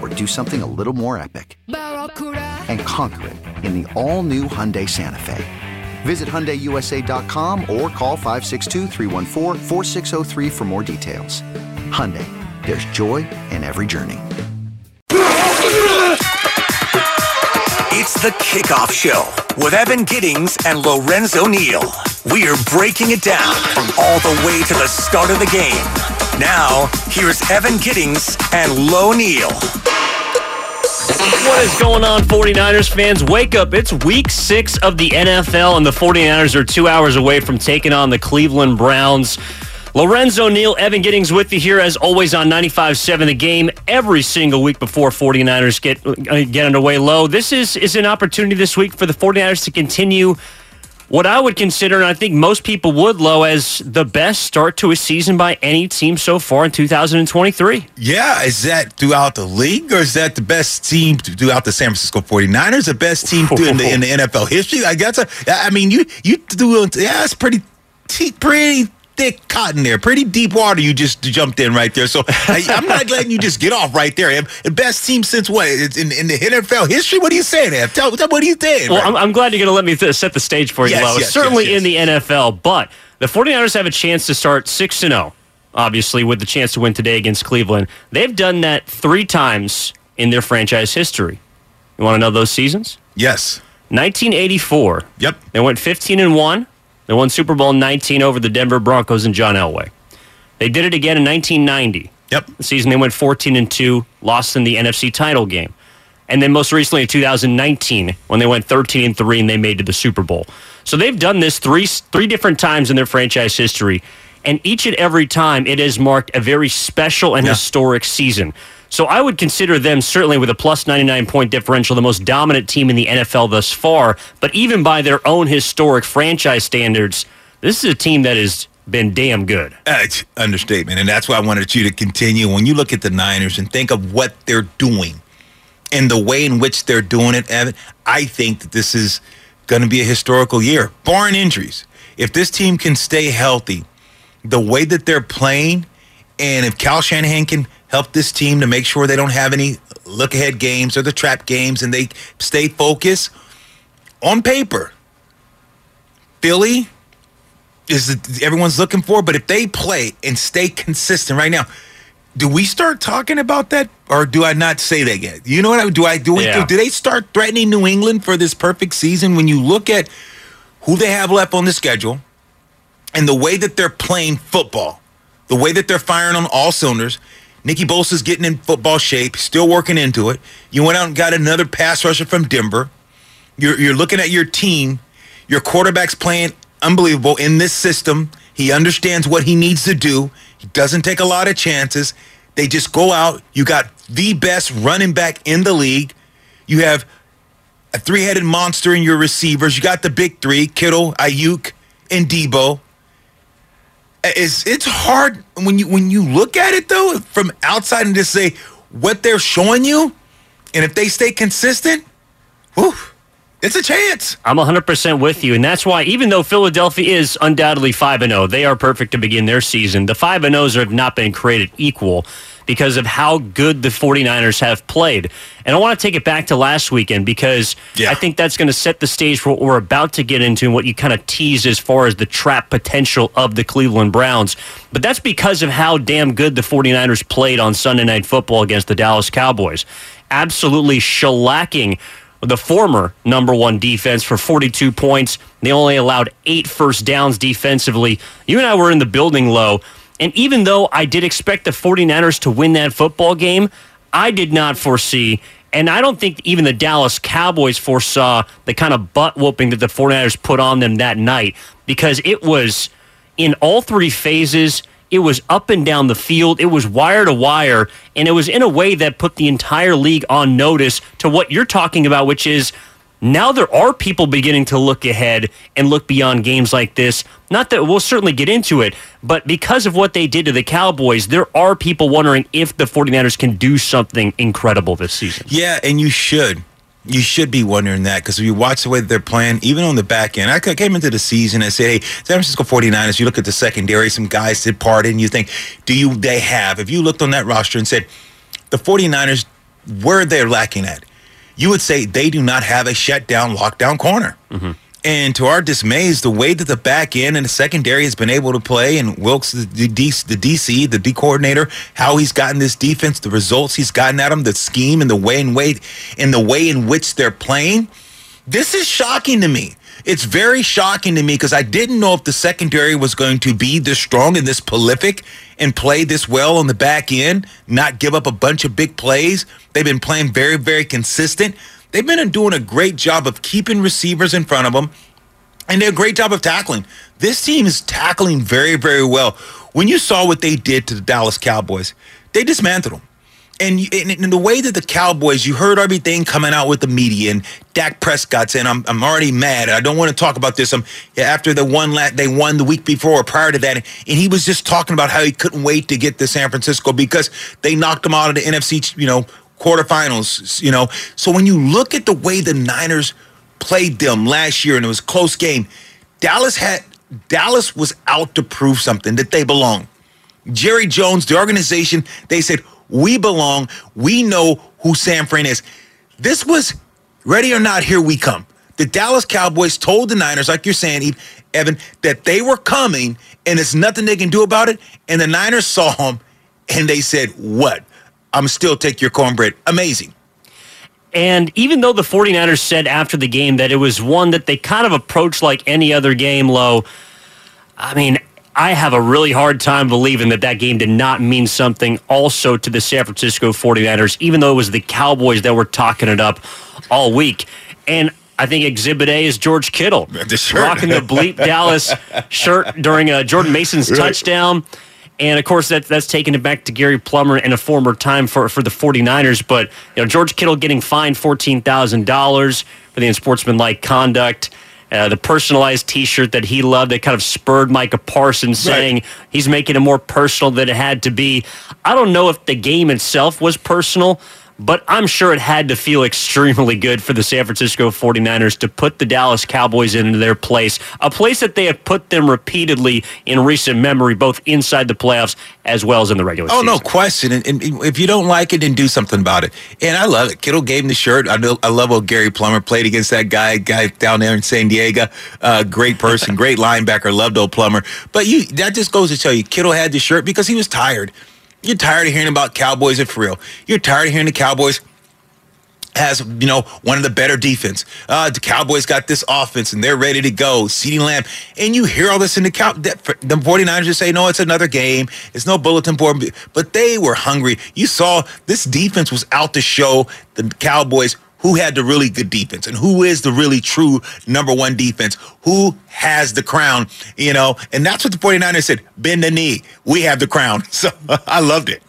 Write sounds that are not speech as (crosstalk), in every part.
or do something a little more epic? And conquer it in the all new Hyundai Santa Fe. Visit HyundaiUSA.com or call 562 for more details. Hyundai, there's joy in every journey. It's the kickoff show with Evan Giddings and Lorenzo Neal. We are breaking it down from all the way to the start of the game. Now, here's Evan Giddings and Lo Neal. What is going on, 49ers fans? Wake up. It's week six of the NFL, and the 49ers are two hours away from taking on the Cleveland Browns. Lorenzo Neal, Evan Giddings with you here as always on 95.7 The Game every single week before 49ers get, uh, get underway Lo. This is, is an opportunity this week for the 49ers to continue – what I would consider, and I think most people would, Lo, as the best start to a season by any team so far in 2023. Yeah, is that throughout the league, or is that the best team throughout the San Francisco 49ers, the best team in the, in the NFL history? I guess. I mean, you you do yeah, it's pretty pretty thick cotton there. Pretty deep water you just jumped in right there. So I, am not (laughs) letting you just get off right there. And best team since what? In, in the NFL history? What are you saying, Ev? Tell, tell what are you saying? Well? I'm, I'm, glad you're going to let me th- set the stage for you, yes, Yes, Certainly yes. in the NFL, but the 49ers have a chance to start 6 0, obviously, with the chance to win today against Cleveland. They've done that three times in their franchise history. You want to know those seasons? Yes. 1984. Yep. They went 15 and 1. They won Super Bowl 19 over the Denver Broncos and John Elway. They did it again in 1990. Yep. The season they went 14 and 2, lost in the NFC title game. And then most recently in 2019 when they went 13 and 3 and they made to the Super Bowl. So they've done this three three different times in their franchise history and each and every time it has marked a very special and yeah. historic season. So I would consider them certainly with a plus 99 point differential the most dominant team in the NFL thus far. But even by their own historic franchise standards, this is a team that has been damn good. Uh, understatement. And that's why I wanted you to continue. When you look at the Niners and think of what they're doing and the way in which they're doing it, Evan, I think that this is going to be a historical year, barring injuries. If this team can stay healthy, the way that they're playing, and if Kyle Shanahan can help this team to make sure they don't have any look ahead games or the trap games and they stay focused on paper. Philly is everyone's looking for, but if they play and stay consistent right now, do we start talking about that or do I not say that yet? You know what I do I do, yeah. do, do they start threatening New England for this perfect season when you look at who they have left on the schedule and the way that they're playing football, the way that they're firing on all cylinders, Nicky Bosa's getting in football shape, still working into it. You went out and got another pass rusher from Denver. You're, you're looking at your team. Your quarterback's playing unbelievable in this system. He understands what he needs to do. He doesn't take a lot of chances. They just go out. You got the best running back in the league. You have a three-headed monster in your receivers. You got the big three: Kittle, Aiyuk, and Deebo it's it's hard when you when you look at it though from outside and just say what they're showing you, and if they stay consistent, whew, It's a chance. I'm 100% with you. And that's why, even though Philadelphia is undoubtedly 5 0, they are perfect to begin their season. The 5 0s have not been created equal because of how good the 49ers have played. And I want to take it back to last weekend because Yeah. I think that's going to set the stage for what we're about to get into and what you kind of teased as far as the trap potential of the Cleveland Browns. But that's because of how damn good the 49ers played on Sunday Night Football against the Dallas Cowboys. Absolutely shellacking the former number one defense for 42 points. They only allowed eight first downs defensively. You and I were in the building Lo. And even though I did expect the 49ers to win that football game, I did not foresee, and I don't think even the Dallas Cowboys foresaw the kind of butt whooping that the 49ers put on them that night because it was in all three phases. It was up and down the field. It was wire to wire. And it was in a way that put the entire league on notice to what you're talking about, which is now there are people beginning to look ahead and look beyond games like this. Not that we'll certainly get into it, but because of what they did to the Cowboys, there are people wondering if the 49ers can do something incredible this season. Yeah, and you should. You should be wondering that because if you watch the way they're playing, even on the back end, I came into the season and said, hey, San Francisco 49ers, you look at the secondary, some guys did part in, you think, do you, they have, if you looked on that roster and said, the 49ers, where they're lacking at, you would say they do not have a shutdown, lockdown corner. Mm-hmm. And to our dismays, the way that the back end and the secondary has been able to play, and Wilks, the, the, DC, the D coordinator, how he's gotten this defense, the results he's gotten at them, the scheme, and the way, and the way in which they're playing, this is shocking to me. It's very shocking to me because I didn't know if the secondary was going to be this strong and this prolific and play this well on the back end, not give up a bunch of big plays. They've been playing very, very consistent. They've been doing a great job of keeping receivers in front of them, and they're a great job of tackling. This team is tackling very, very well. When you saw what they did to the Dallas Cowboys, they dismantled them. And, in the way that the Cowboys, you heard everything coming out with the media, and Dak Prescott saying, "I'm I'm already mad. I don't want to talk about this." I'm yeah, after the one la- they won the week before or prior to that, and he was just talking about how he couldn't wait to get to San Francisco because they knocked him out of the NFC, you know, quarterfinals. You know, so when you look at the way the Niners played them last year, and it was a close game, Dallas had Dallas was out to prove something that they belong. Jerry Jones, the organization, they said, we belong. We know who San Fran is. This was ready or not, here we come. The Dallas Cowboys told the Niners, like you're saying, Evan, that they were coming and it's nothing they can do about it. And the Niners saw them and they said, what? I'm still take your cornbread. Amazing. And even though the 49ers said after the game that it was one that they kind of approached like any other game Lo, I mean, I have a really hard time believing that that game did not mean something also to the San Francisco 49ers, even though it was the Cowboys that were talking it up all week. And I think Exhibit A is George Kittle (laughs) The rocking the bleep Dallas shirt during uh, Jordan Mason's (laughs) touchdown. And of course, that, that's taking it back to Gary Plummer and a former time for, for the 49ers. But you know, George Kittle getting fined $14,000 for the unsportsmanlike conduct. Uh, the personalized T-shirt that he loved that kind of spurred Micah Parsons saying he's making it more personal than it had to be. I don't know if the game itself was personal, but I'm sure it had to feel extremely good for the San Francisco 49ers to put the Dallas Cowboys into their place, a place that they have put them repeatedly in recent memory, both inside the playoffs as well as in the regular Oh season. Oh, no question! And, and if you don't like it, then do something about it. And I love it. Kittle gave him the shirt. I know. I love how Gary Plummer played against that guy, guy down there in San Diego. Uh, great person, (laughs) great linebacker. Loved old Plummer. But you, that just goes to tell you, Kittle had the shirt because he was tired. You're tired of hearing about Cowboys for real. You're tired of hearing the Cowboys has you know one of the better defense. Uh, the Cowboys got this offense and they're ready to go. CeeDee Lamb, and you hear all this in the cow. The 49ers just say, "No, it's another game. It's no bulletin board." But they were hungry. You saw this defense was out to show the Cowboys who had the really good defense and who is the really true number one defense. Who has the crown? You know, and that's what the 49ers said. Bend the knee. We have the crown. (laughs) So I loved it.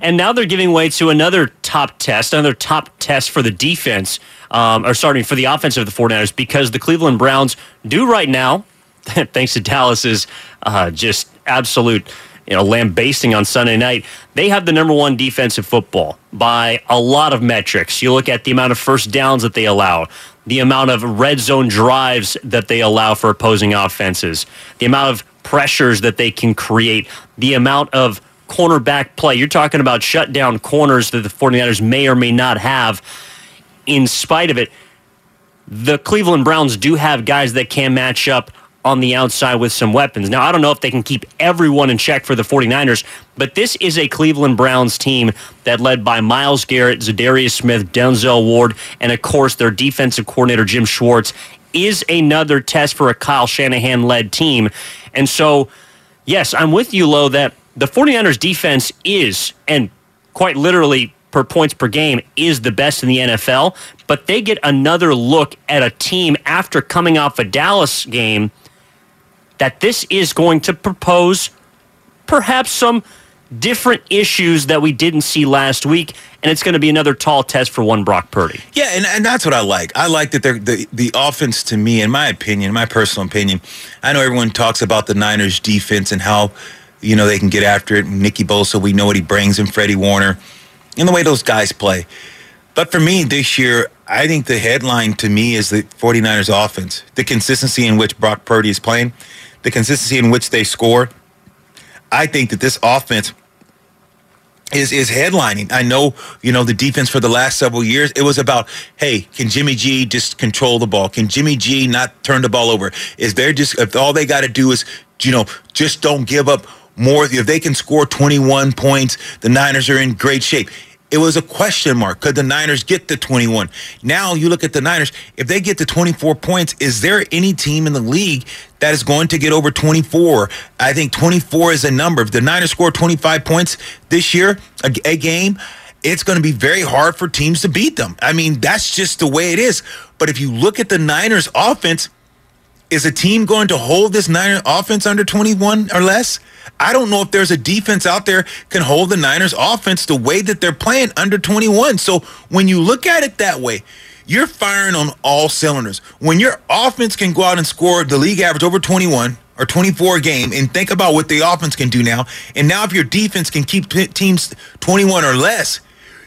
And now they're giving way to another top test, another top test for the defense, um, or starting for the offense of the 49ers, because the Cleveland Browns do right now, (laughs) thanks to Dallas's uh, just absolute you know, lambasting on Sunday night, they have the number one defensive football by a lot of metrics. You look at the amount of first downs that they allow, the amount of red zone drives that they allow for opposing offenses, the amount of pressures that they can create, the amount of cornerback play. You're talking about shutdown corners that the 49ers may or may not have. In spite of it, the Cleveland Browns do have guys that can match up on the outside with some weapons. Now, I don't know if they can keep everyone in check for the 49ers, but this is a Cleveland Browns team that led by Myles Garrett, Za'Darius Smith, Denzel Ward, and of course their defensive coordinator Jim Schwartz is another test for a Kyle Shanahan led team. And so, yes, I'm with you, Lo, that the 49ers defense is, and quite literally per points per game, is the best in the NFL. But they get another look at a team after coming off a Dallas game that this is going to propose perhaps some different issues that we didn't see last week, and it's going to be another tall test for one Brock Purdy. Yeah, and, and that's what I like. I like that the the offense to me, in my opinion, my personal opinion. I know everyone talks about the Niners defense and how you know they can get after it. Nicky Bosa, we know what he brings, and Freddie Warner, and the way those guys play. But for me this year, I think the headline to me is the 49ers offense, the consistency in which Brock Purdy is playing, the consistency in which they score. I think that this offense is is headlining. I know, you know, the defense for the last several years, it was about, hey, can Jimmy G just control the ball? Can Jimmy G not turn the ball over? Is there just if all they got to do is, you know, just don't give up more if they can score 21 points, the Niners are in great shape it was a question mark. Could the Niners get to 21? Now you look at the Niners. If they get to 24 points, is there any team in the league that is going to get over 24? I think 24 is a number. If the Niners score 25 points this year, a, a game, it's going to be very hard for teams to beat them. I mean, that's just the way it is. But if you look at the Niners offense, is a team going to hold this Niners offense under 21 or less? I don't know if there's a defense out there can hold the Niners offense the way that they're playing under 21. So when you look at it that way, you're firing on all cylinders. When your offense can go out and score the league average over 21 or 24 a game and think about what the offense can do now. And now if your defense can keep teams 21 or less,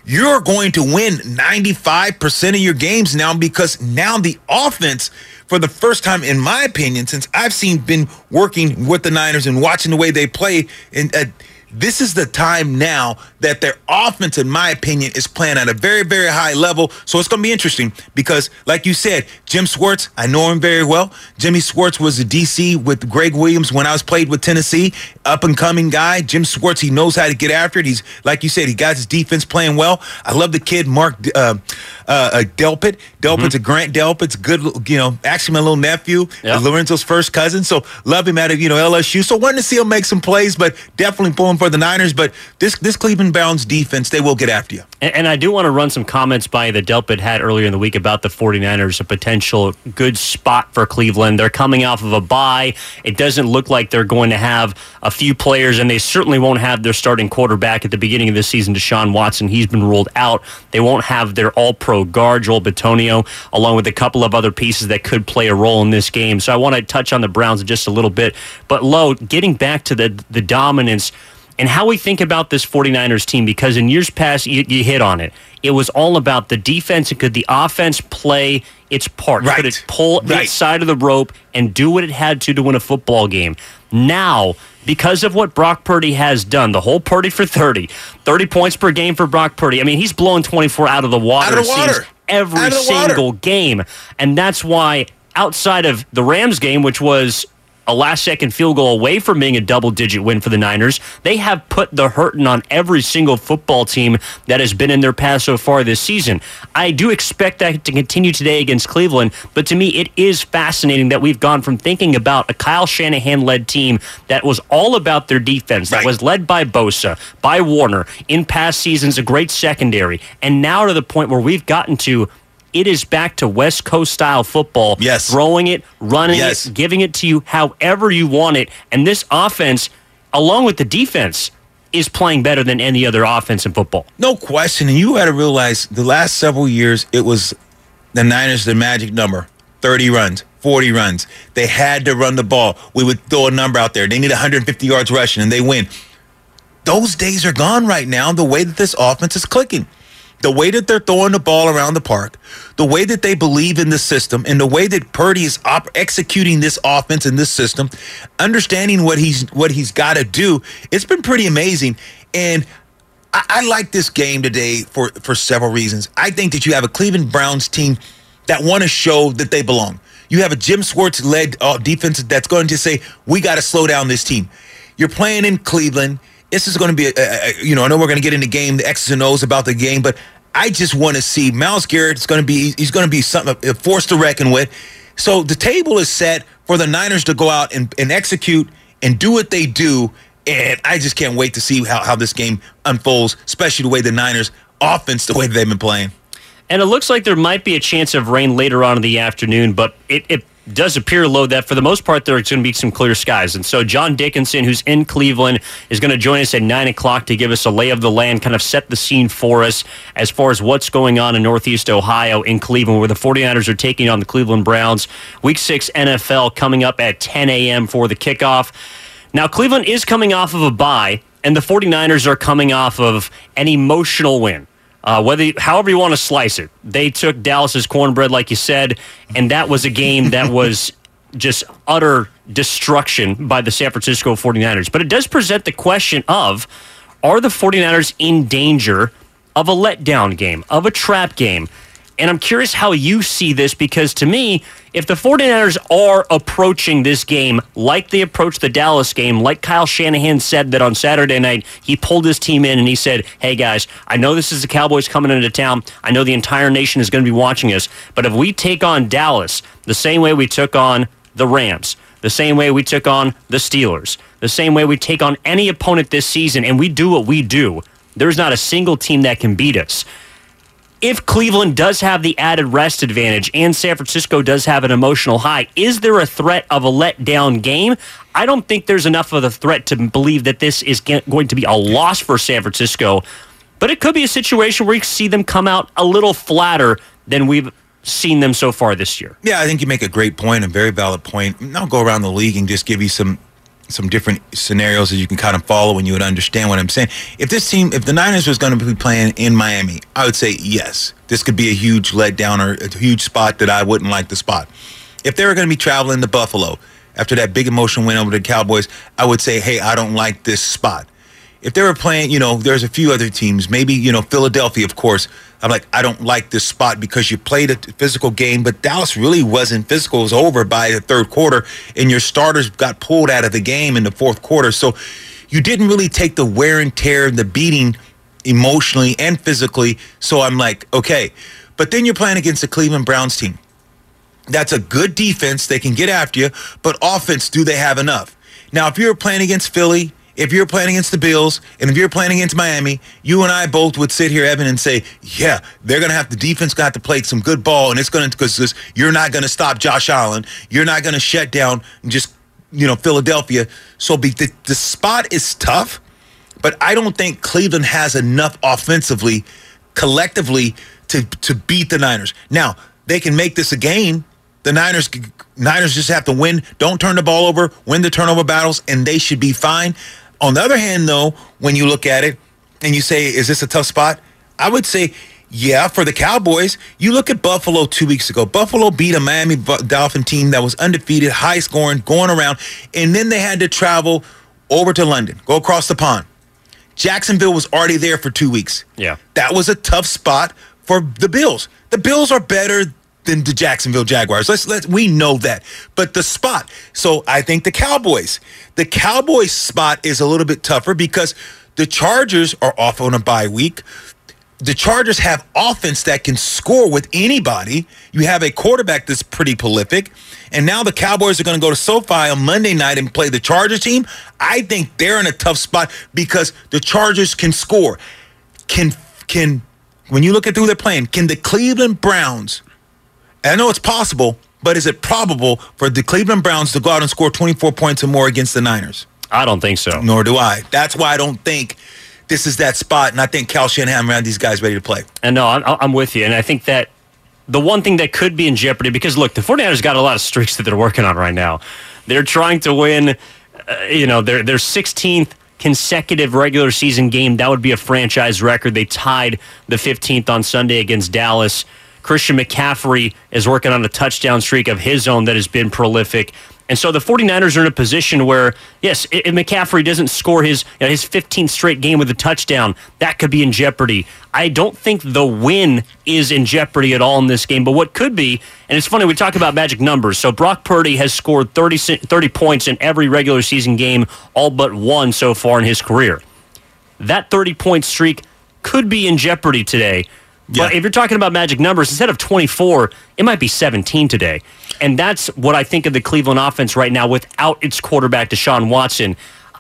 you're going to win 95% of your games now because now the offense – for the first time, in my opinion, since I've seen been working with the Niners and watching the way they play, and uh, this is the time now that their offense, in my opinion, is playing at a very, very high level. So it's going to be interesting because, like you said, Jim Schwartz, I know him very well. Jimmy Schwartz was a DC with Gregg Williams when I was played with Tennessee. Up and coming guy. Jim Schwartz, he knows how to get after it. He's, like you said, he got his defense playing well. I love the kid, Mark uh, uh, uh Delpit. Delpit's mm-hmm. a Grant Delpit's good, you know, actually my little nephew, yep. Lorenzo's first cousin. So love him out of, you know, LSU. So wanting to see him make some plays, but definitely pulling for the Niners. But this, this Cleveland Browns defense, they will get after you. And, and I do want to run some comments by the Delpit had earlier in the week about the 49ers, a potential good spot for Cleveland. They're coming off of a bye. It doesn't look like they're going to have a few players, and they certainly won't have their starting quarterback at the beginning of the season, Deshaun Watson. He's been ruled out. They won't have their all pro guard, Joel Bitonio, along with a couple of other pieces that could play a role in this game. So I want to touch on the Browns just a little bit. But, Lo, getting back to the, the dominance and how we think about this 49ers team because in years past you, you, hit on it it was all about the defense and could the offense play its part right. could it pull right. its side of the rope and do what it had to to win a football game now because of what Brock Purdy has done the whole Purdy for 30 30 points per game for Brock Purdy I mean he's blowing 24 out of the water, out of the water. every single water. game and that's why outside of the Rams game which was a last second field goal away from being a double digit win for the Niners. They have put the hurting on every single football team that has been in their path so far this season. I do expect that to continue today against Cleveland, but to me, it is fascinating that we've gone from thinking about a Kyle Shanahan led team that was all about their defense, that right. was led by Bosa, by Warner, in past seasons, a great secondary, and now to the point where we've gotten to it is back to West Coast style football. Yes. Throwing it, running yes. it, giving it to you however you want it. And this offense, along with the defense, is playing better than any other offense in football. No question. And you got to realize the last several years, it was the Niners, the magic number 30 runs, 40 runs. They had to run the ball. We would throw a number out there. They need 150 yards rushing and they win. Those days are gone right now, the way that this offense is clicking. The way that they're throwing the ball around the park, the way that they believe in the system, and the way that Purdy is op- executing this offense in this system, understanding what he's what he's got to do, it's been pretty amazing. And I, I like this game today for for several reasons. I think that you have a Cleveland Browns team that want to show that they belong. You have a Jim Schwartz led uh, defense that's going to say we got to slow down this team. You're playing in Cleveland this is going to be, a, a, you know, I know we're going to get in the game, the X's and O's about the game, but I just want to see Myles Garrett. It's going to be, he's going to be something a force to reckon with. So the table is set for the Niners to go out and, and execute and do what they do. And I just can't wait to see how, how this game unfolds, especially the way the Niners offense, the way they've been playing. And it looks like there might be a chance of rain later on in the afternoon, but it, it does appear Lo that for the most part there's going to be some clear skies. And so John Dickinson, who's in Cleveland, is going to join us at 9 o'clock to give us a lay of the land, kind of set the scene for us as far as what's going on in Northeast Ohio in Cleveland, where the 49ers are taking on the Cleveland Browns. Week 6 NFL coming up at 10 a.m. for the kickoff. Now, Cleveland is coming off of a bye, and the 49ers are coming off of an emotional win. Uh, whether however you want to slice it, they took Dallas's cornbread, like you said, and that was a game that (laughs) was just utter destruction by the San Francisco 49ers. But it does present the question of are the 49ers in danger of a letdown game, of a trap game? And I'm curious how you see this because to me, if the 49ers are approaching this game like they approached the Dallas game, like Kyle Shanahan said that on Saturday night, he pulled his team in and he said, Hey guys, I know this is the Cowboys coming into town. I know the entire nation is going to be watching us. But if we take on Dallas the same way we took on the Rams, the same way we took on the Steelers, the same way we take on any opponent this season, and we do what we do, there's not a single team that can beat us if Cleveland does have the added rest advantage and San Francisco does have an emotional high, is there a threat of a letdown game? I don't think there's enough of a threat to believe that this is going to be a loss for San Francisco, but it could be a situation where you see them come out a little flatter than we've seen them so far this year. Yeah, I think you make a great point, a very valid point. And I'll go around the league and just give you some some different scenarios that you can kind of follow and you would understand what I'm saying. If this team, if the Niners was going to be playing in Miami, I would say yes. This could be a huge letdown or a huge spot that I wouldn't like the spot. If they were going to be traveling to Buffalo after that big emotion win over the Cowboys, I would say, hey, I don't like this spot if they were playing, you know, there's a few other teams, maybe, you know, Philadelphia, of course. I'm like, I don't like this spot because you played a physical game, but Dallas really wasn't physical. It was over by the third quarter, and your starters got pulled out of the game in the fourth quarter. So you didn't really take the wear and tear and the beating emotionally and physically. So I'm like, okay. But then you're playing against the Cleveland Browns team. That's a good defense. They can get after you, but offense, do they have enough? Now, if you're playing against Philly, if you're playing against the Bills and if you're playing against Miami, you and I both would sit here, Evan, and say, yeah, they're going to have the defense got to play some good ball, and it's going to because you're not going to stop Josh Allen, you're not going to shut down just you know Philadelphia. So be, the, the spot is tough, but I don't think Cleveland has enough offensively, collectively, to to beat the Niners. Now they can make this a game. The Niners Niners just have to win. Don't turn the ball over. Win the turnover battles, and they should be fine. On the other hand, though, when you look at it and you say, is this a tough spot? I would say, yeah, for the Cowboys. You look at Buffalo two weeks ago. Buffalo beat a Miami Dolphin team that was undefeated, high scoring, going around, and then they had to travel over to London, go across the pond. Jacksonville was already there for two weeks. Yeah. That was a tough spot for the Bills. The Bills are better than the Jacksonville Jaguars. Let's let we know that. But the spot. So I think the Cowboys. The Cowboys spot is a little bit tougher because the Chargers are off on a bye week. The Chargers have offense that can score with anybody. You have a quarterback that's pretty prolific. And now the Cowboys are going to go to SoFi on Monday night and play the Chargers team. I think they're in a tough spot because the Chargers can score. Can can when you look at who they're playing, can the Cleveland Browns I know it's possible, but is it probable for the Cleveland Browns to go out and score 24 points or more against the Niners? I don't think so. Nor do I. That's why I don't think this is that spot, and I think Kyle Shanahan around these guys ready to play. And no, I'm, I'm with you, and I think that the one thing that could be in jeopardy because look, the 49ers got a lot of streaks that they're working on right now. They're trying to win. Uh, you know, they're they're 16th consecutive regular season game. That would be a franchise record. They tied the 15th on Sunday against Dallas. Christian McCaffrey is working on a touchdown streak of his own that has been prolific. And so the 49ers are in a position where, yes, if McCaffrey doesn't score his you know, his 15th straight game with a touchdown, that could be in jeopardy. I don't think the win is in jeopardy at all in this game. But what could be, and it's funny, we talk about magic numbers. So Brock Purdy has scored 30, 30 points in every regular season game, all but one so far in his career. That 30 point streak could be in jeopardy today but if you're talking about magic numbers, instead of 24, it might be 17 today. And that's what I think of the Cleveland offense right now without its quarterback, Deshaun Watson.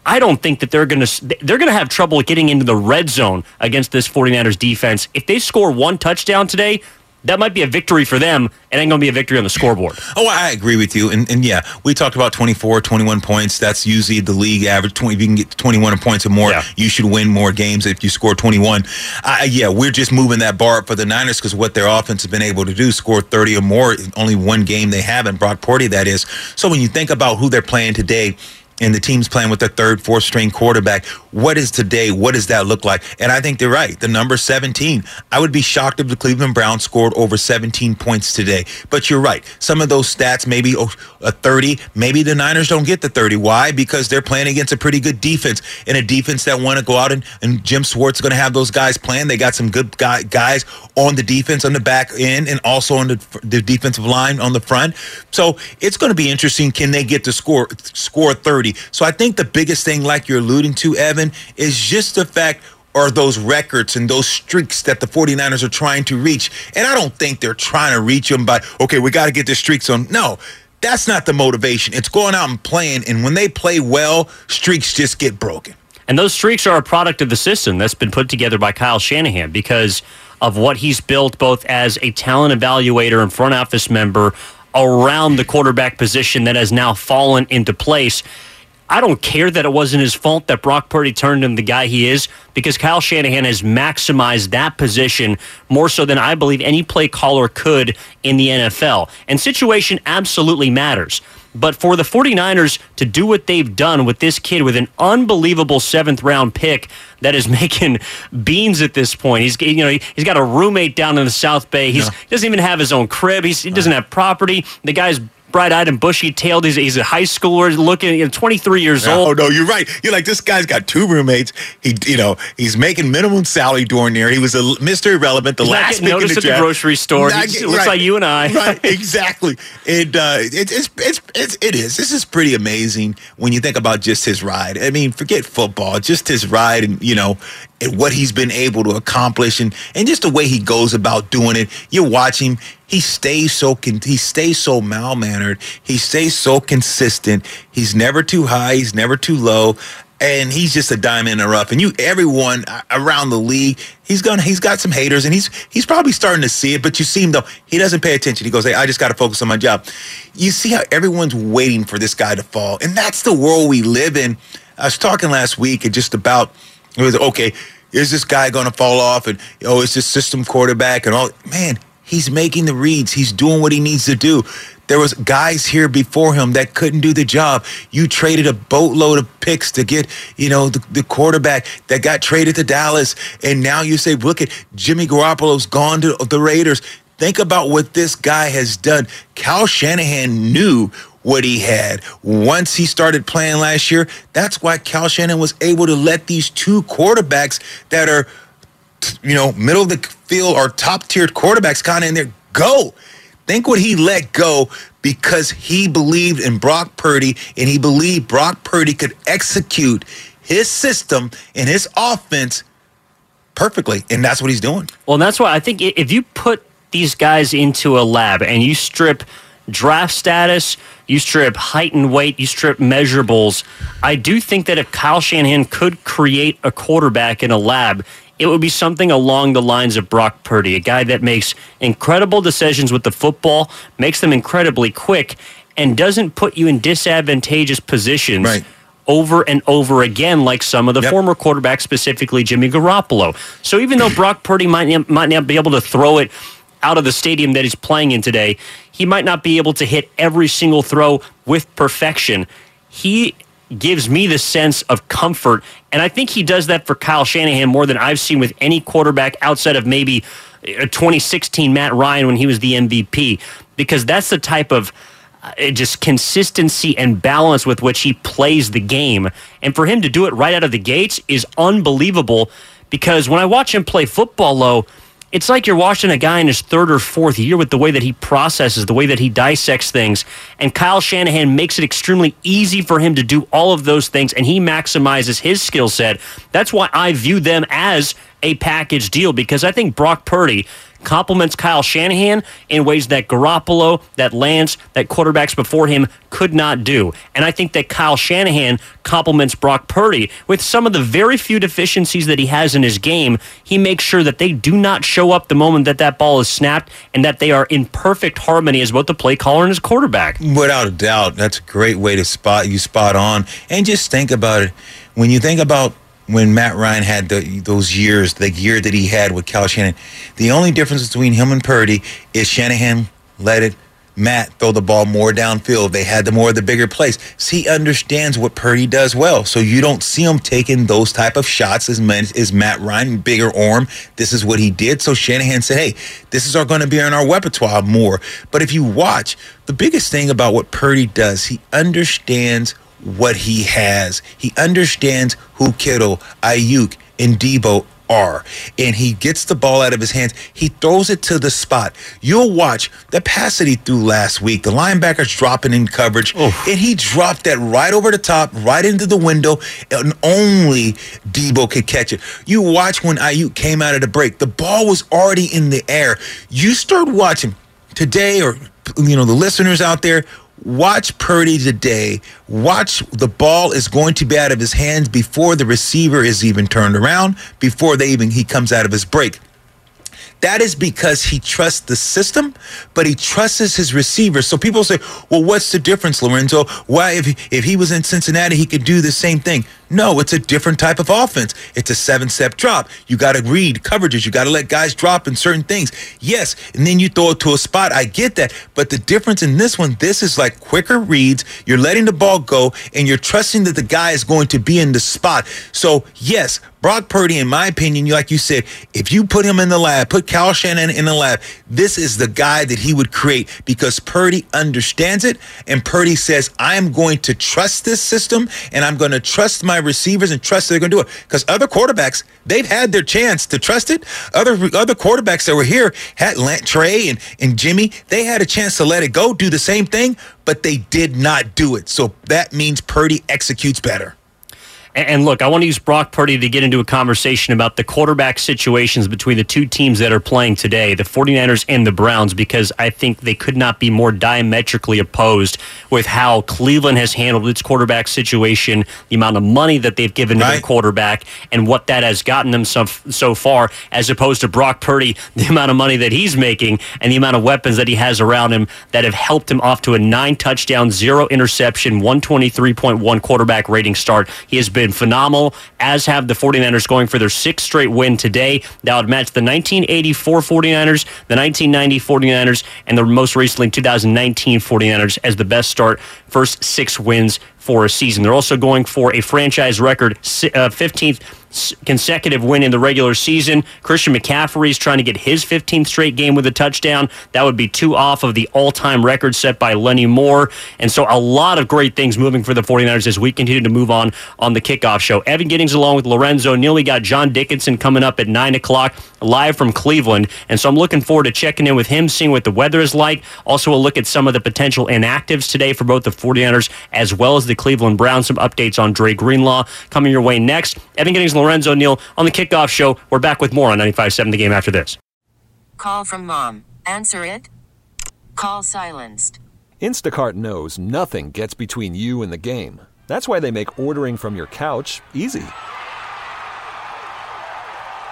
I don't think that they're going to they're going to have trouble getting into the red zone against this 49ers defense. If they score one touchdown today, that might be a victory for them and ain't going to be a victory on the scoreboard. Oh, I agree with you. And, and yeah, we talked about 24, 21 points. That's usually the league average. 20, if you can get 21 points or more, yeah. you should win more games if you score 21. Uh, yeah, we're just moving that bar up for the Niners because what their offense has been able to do, score 30 or more, only one game they haven't. Brock Purdy, that is. So when you think about who they're playing today, and the team's playing with their third, fourth string quarterback. What is today? What does that look like? And I think they're right. The number 17. I would be shocked if the Cleveland Browns scored over 17 points today. But you're right. Some of those stats, maybe a 30, maybe the Niners don't get the 30. Why? Because they're playing against a pretty good defense and a defense that want to go out and, and Jim Schwartz is going to have those guys playing. They got some good guy, guys on the defense on the back end and also on the, the defensive line on the front. So it's going to be interesting. Can they get to score score 30? So I think the biggest thing, like you're alluding to, Evan, is just the fact are those records and those streaks that the 49ers are trying to reach. And I don't think they're trying to reach them by, okay, we got to get the streaks on. No, that's not the motivation. It's going out and playing. And when they play well, streaks just get broken. And those streaks are a product of the system that's been put together by Kyle Shanahan because of what he's built both as a talent evaluator and front office member around the quarterback position that has now fallen into place. I don't care that it wasn't his fault that Brock Purdy turned him the guy he is because Kyle Shanahan has maximized that position more so than I believe any play caller could in the NFL. And situation absolutely matters. But for the 49ers to do what they've done with this kid with an unbelievable seventh round pick that is (laughs) making beans at this point. He's you know he's got a roommate down in the South Bay. He's, He doesn't even have his own crib. He's, he doesn't have property. The guy's bright-eyed and bushy-tailed. He's, he's a high schooler, looking, you know, 23 years yeah. old. Oh no, you're right. You're like this guy's got two roommates. He, you know, he's making minimum salary during there. He was a Mr. Irrelevant, the he's last pick noticed at the grocery store. Not, he looks right, like you and I. right, (laughs) exactly. And uh, it, it's, it's it's it is. This is pretty amazing when you think about just his ride. I mean, forget football, just his ride, and you know, and what he's been able to accomplish and, and just the way he goes about doing it. You watch him, he stays so con- he stays so mal-mannered. He stays so consistent. He's never too high, he's never too low. And he's just a diamond in the rough. And you everyone around the league, he's gonna he's got some haters and he's he's probably starting to see it, but you see him though, he doesn't pay attention. He goes, Hey, I just gotta focus on my job. You see how everyone's waiting for this guy to fall. And that's the world we live in. I was talking last week and just about it was okay is this guy going to fall off? And oh, is this system quarterback and all? Man, he's making the reads. He's doing what he needs to do. There was guys here before him that couldn't do the job. You traded a boatload of picks to get, you know, the, the quarterback that got traded to Dallas, and now you say, look at Jimmy Garoppolo's gone to the Raiders. Think about what this guy has done. Kyle Shanahan knew what he had. Once he started playing last year, that's why Cal Shannon was able to let these two quarterbacks that are, you know, middle of the field or top tiered quarterbacks kind of in there go. Think what he let go because he believed in Brock Purdy and he believed Brock Purdy could execute his system and his offense perfectly. And that's what he's doing. Well, that's why I think if you put these guys into a lab and you strip draft status, you strip height and weight, you strip measurables. I do think that if Kyle Shanahan could create a quarterback in a lab, it would be something along the lines of Brock Purdy, a guy that makes incredible decisions with the football, makes them incredibly quick, and doesn't put you in disadvantageous positions. Right over and over again, like some of the yep. former quarterbacks, specifically Jimmy Garoppolo. So even though Brock Purdy might might not be able to throw it out of the stadium that he's playing in today, he might not be able to hit every single throw with perfection. He gives me the sense of comfort. And I think he does that for Kyle Shanahan more than I've seen with any quarterback outside of maybe a 2016 Matt Ryan when he was the MVP, because that's the type of uh, just consistency and balance with which he plays the game. And for him to do it right out of the gates is unbelievable because when I watch him play football, low, it's like you're watching a guy in his third or fourth year with the way that he processes, the way that he dissects things. And Kyle Shanahan makes it extremely easy for him to do all of those things, and he maximizes his skill set. That's why I view them as a package deal because I think Brock Purdy complements Kyle Shanahan in ways that Garoppolo, that Lance, that quarterbacks before him could not do. And I think that Kyle Shanahan complements Brock Purdy with some of the very few deficiencies that he has in his game. He makes sure that they do not show up the moment that that ball is snapped and that they are in perfect harmony as both the play caller and his quarterback. Without a doubt, that's a great way to spot you spot on. And just think about it. When you think about when Matt Ryan had the, those years, the year that he had with Kyle Shanahan, the only difference between him and Purdy is Shanahan let it Matt throw the ball more downfield. They had the more of the bigger plays. So he understands what Purdy does well. So you don't see him taking those type of shots as, as Matt Ryan, bigger arm. This is what he did. So Shanahan said, hey, this is going to be in our repertoire more. But if you watch, the biggest thing about what Purdy does, he understands what he has. He understands who Kittle, Aiyuk, and Deebo are. And he gets the ball out of his hands. He throws it to the spot. You'll watch the pass that he threw last week. The linebacker's dropping in coverage. Oof. And he dropped that right over the top, right into the window, and only Deebo could catch it. You watch when Aiyuk came out of the break. The ball was already in the air. You start watching today or you know the listeners out there Watch Purdy today. Watch the ball is going to be out of his hands before the receiver is even turned around, before they even he comes out of his break. That is because he trusts the system, but he trusts his receivers. So people say, well, what's the difference, Lorenzo? Why, if, if he was in Cincinnati, he could do the same thing? No, it's a different type of offense. It's a seven step drop. You got to read coverages. You got to let guys drop in certain things. Yes, and then you throw it to a spot. I get that. But the difference in this one, this is like quicker reads. You're letting the ball go and you're trusting that the guy is going to be in the spot. So, yes, Brock Purdy, in my opinion, like you said, if you put him in the lab, put Kyle Shanahan in the lab, this is the guy that he would create because Purdy understands it. And Purdy says, I'm going to trust this system and I'm going to trust my receivers and trust they're going to do it. Because other quarterbacks, they've had their chance to trust it. Other other quarterbacks that were here had Trey and, and Jimmy, they had a chance to let it go, do the same thing, but they did not do it. So that means Purdy executes better. And look, I want to use Brock Purdy to get into a conversation about the quarterback situations between the two teams that are playing today, the 49ers and the Browns, because I think they could not be more diametrically opposed with how Cleveland has handled its quarterback situation, the amount of money that they've given right. to their quarterback, and what that has gotten them so, so far, as opposed to Brock Purdy, (laughs) the amount of money that he's making and the amount of weapons that he has around him that have helped him off to a nine touchdown, zero interception, 123.1 quarterback rating start. He has been been phenomenal, as have the 49ers going for their sixth straight win today. That would match the 1984 49ers, the 1990 49ers, and the most recently 2019 49ers as the best start, first six wins for a season. They're also going for a franchise record, 15th uh, consecutive win in the regular season. Christian McCaffrey is trying to get his 15th straight game with a touchdown. That would be two off of the all time record set by Lenny Moore. And so a lot of great things moving for the 49ers as we continue to move on on the kickoff show. Evan Giddings along with Lorenzo Neal. We got John Dickinson coming up at 9 o'clock live from Cleveland. And so I'm looking forward to checking in with him, seeing what the weather is like. Also, a look at some of the potential inactives today for both the 49ers as well as the Cleveland Browns. Some updates on Dre Greenlaw coming your way next. Evan Giddings, Lorenzo Neal on the kickoff show. We're back with more on 95.7 The Game after this. Call from mom. Answer it. Call silenced. Instacart knows nothing gets between you and the game. That's why they make ordering from your couch easy.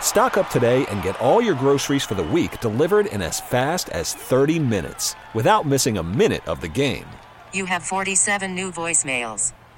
Stock up today and get all your groceries for the week delivered in as fast as 30 minutes without missing a minute of the game. You have 47 new voicemails.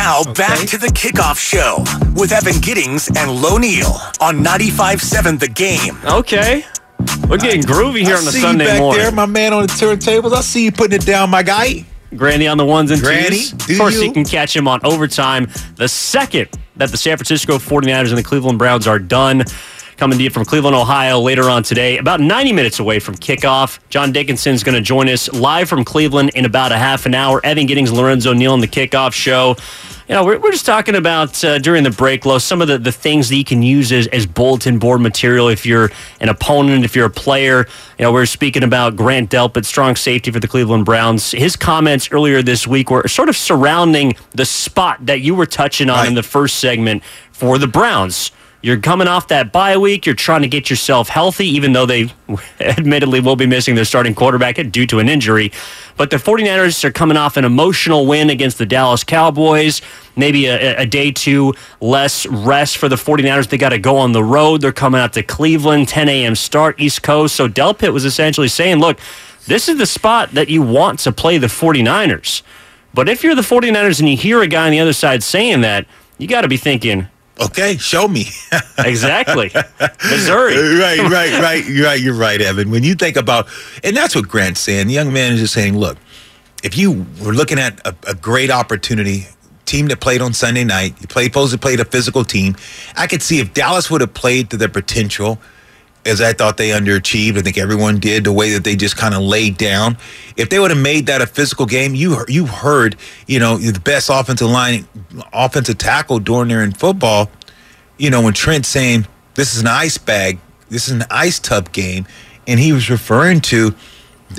Now back to the kickoff show with Evan Giddings and Lo Neal on 95.7 The Game. Okay. We're getting groovy here I on a see Sunday you back morning. there, my man on the turntables. I see you putting it down, my guy. Granny on the ones and Granny, twos. do Of course, you? you can catch him on overtime. The second that the San Francisco 49ers and the Cleveland Browns are done. Coming to you from Cleveland, Ohio later on today, about 90 minutes away from kickoff. John Dickinson's going to join us live from Cleveland in about a half an hour. Evan Giddings, Lorenzo Neal on the kickoff show. You know, we're, we're just talking about uh, during the break, Lo, some of the, the things that you can use as, as bulletin board material if you're an opponent, if you're a player. You know, we are speaking about Grant Delpit, strong safety for the Cleveland Browns. His comments earlier this week were sort of surrounding the spot that you were touching on Right. in the first segment for the Browns. You're coming off that bye week. You're trying to get yourself healthy, even though they (laughs) admittedly will be missing their starting quarterback due to an injury. But the 49ers are coming off an emotional win against the Dallas Cowboys. Maybe a, a day two less rest for the 49ers. They got to go on the road. They're coming out to Cleveland, 10 a.m. start, East Coast. So Del Delpit was essentially saying, look, this is the spot that you want to play the 49ers. But if you're the 49ers and you hear a guy on the other side saying that, you got to be thinking, Okay, show me. (laughs) exactly. Missouri. (laughs) right, right, right. You're right. You're right, Evan. When you think about, and that's what Grant's saying. The young man is just saying, look, if you were looking at a, a great opportunity, team that played on Sunday night, you played, supposed to played a physical team. I could see if Dallas would have played to their potential, as I thought they underachieved. I think everyone did the way that they just kind of laid down. If they would have made that a physical game, you you heard, you know, the best offensive line, offensive tackle during there in football. You know, when Trent saying this is an ice bag, this is an ice tub game, and he was referring to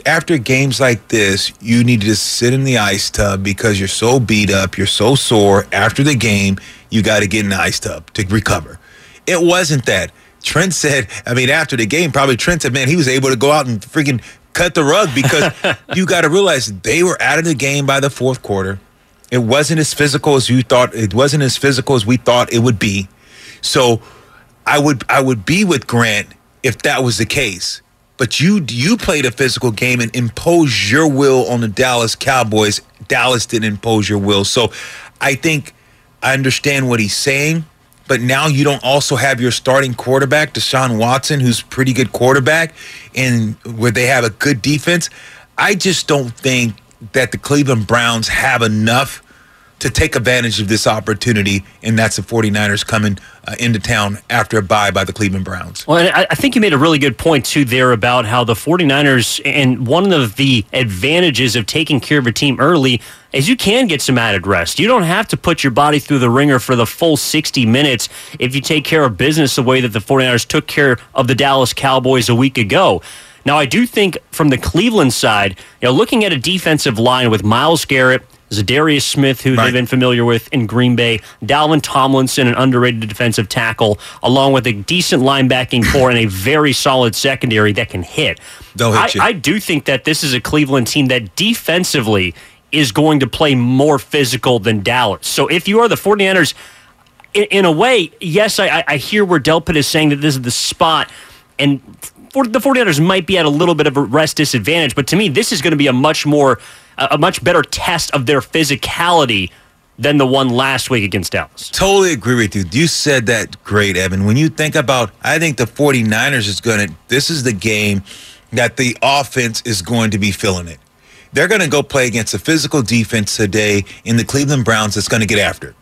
after games like this, you need to just sit in the ice tub because you're so beat up, you're so sore. After the game, you got to get in the ice tub to recover. It wasn't that. Trent said, I mean, after the game, probably Trent said, man, he was able to go out and freaking cut the rug because (laughs) you got to realize they were out of the game by the fourth quarter. It wasn't as physical as you thought. It wasn't as physical as we thought it would be. So I would I would be with Grant if that was the case. But you you played a physical game and imposed your will on the Dallas Cowboys. Dallas didn't impose your will. So I think I understand what he's saying. But now you don't also have your starting quarterback, Deshaun Watson, who's pretty good quarterback, and where they have a good defense. I just don't think that the Cleveland Browns have enough to take advantage of this opportunity, and that's the 49ers coming uh, into town after a bye by the Cleveland Browns. Well, I, I think you made a really good point, too, there about how the 49ers, and one of the advantages of taking care of a team early is you can get some added rest. You don't have to put your body through the ringer for the full 60 minutes if you take care of business the way that the 49ers took care of the Dallas Cowboys a week ago. Now, I do think from the Cleveland side, you know, looking at a defensive line with Myles Garrett, Za'Darius Smith, who Right. they've been familiar with in Green Bay, Dalvin Tomlinson, an underrated defensive tackle, along with a decent linebacking core and a (laughs) very solid secondary that can hit. They'll hit I, you. I do think that this is a Cleveland team that defensively is going to play more physical than Dallas. So if you are the 49ers, in, in a way, yes, I, I- I hear where Delpit is saying that this is the spot, and the 49ers might be at a little bit of a rest disadvantage, but to me, this is going to be a much more, a much better test of their physicality than the one last week against Dallas. Totally agree with you. You said that great, Evan. When you think about, I think the 49ers is going to, this is the game that the offense is going to be filling it. They're going to go play against a physical defense today in the Cleveland Browns that's going to get after.